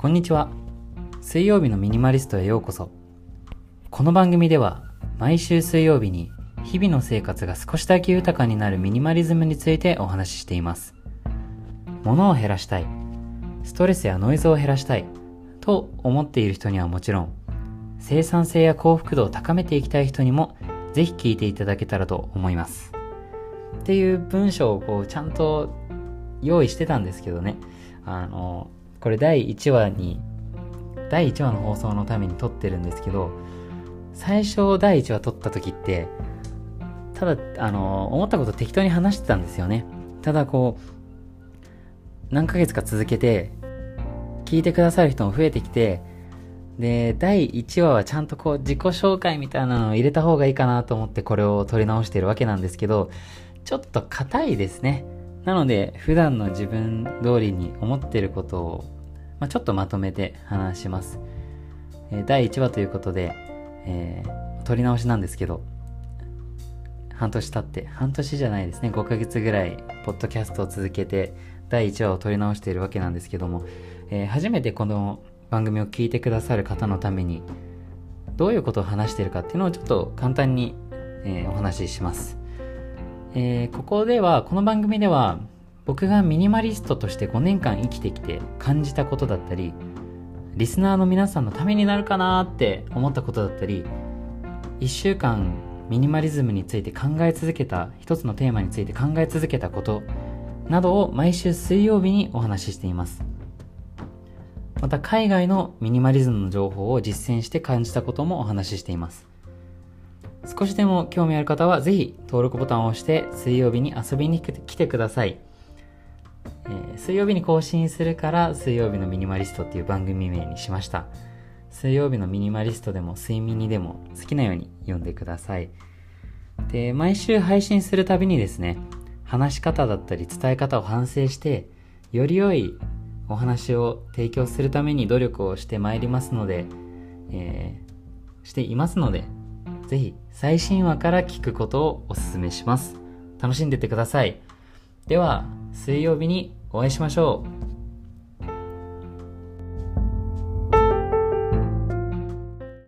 こんにちは。水曜日のミニマリストへようこそ。この番組では毎週水曜日に日々の生活が少しだけ豊かになるミニマリズムについてお話ししています。物を減らしたいストレスやノイズを減らしたいと思っている人にはもちろん生産性や幸福度を高めていきたい人にもぜひ聞いていただけたらと思います。っていう文章をこうちゃんと用意してたんですけどね。あのこれ第1話に第1話の放送のために撮ってるんですけど最初第1話撮った時ってただあの思ったこと適当に話してたんですよね。ただこう何ヶ月か続けて聞いてくださる人も増えてきてで第1話はちゃんとこう自己紹介みたいなのを入れた方がいいかなと思ってこれを撮り直してるわけなんですけどちょっと硬いですね。なので普段の自分通りに思ってることを、まあ、ちょっとまとめて話します、えー、第1話ということで、えー、撮り直しなんですけど半年経って半年じゃないですね5ヶ月ぐらいポッドキャストを続けて第1話を撮り直しているわけなんですけども、えー、初めてこの番組を聞いてくださる方のためにどういうことを話しているかっていうのをちょっと簡単に、えー、お話しします。えー、ここではこの番組では僕がミニマリストとして5年間生きてきて感じたことだったりリスナーの皆さんのためになるかなって思ったことだったり1週間ミニマリズムについて考え続けた一つのテーマについて考え続けたことなどを毎週水曜日にお話ししています。また海外のミニマリズムの情報を実践して感じたこともお話ししています。少しでも興味ある方はぜひ登録ボタンを押して水曜日に遊びに来てください、えー、水曜日に更新するから水曜日のミニマリストっていう番組名にしました。水曜日のミニマリストでも睡眠にでも好きなように読んでください。で毎週配信するたびにですね話し方だったり伝え方を反省してより良いお話を提供するために努力をしてまいりますので、えー、していますのでぜひ最新話から聞くことをお勧めします。楽しんでってください。では、水曜日にお会いしましょう。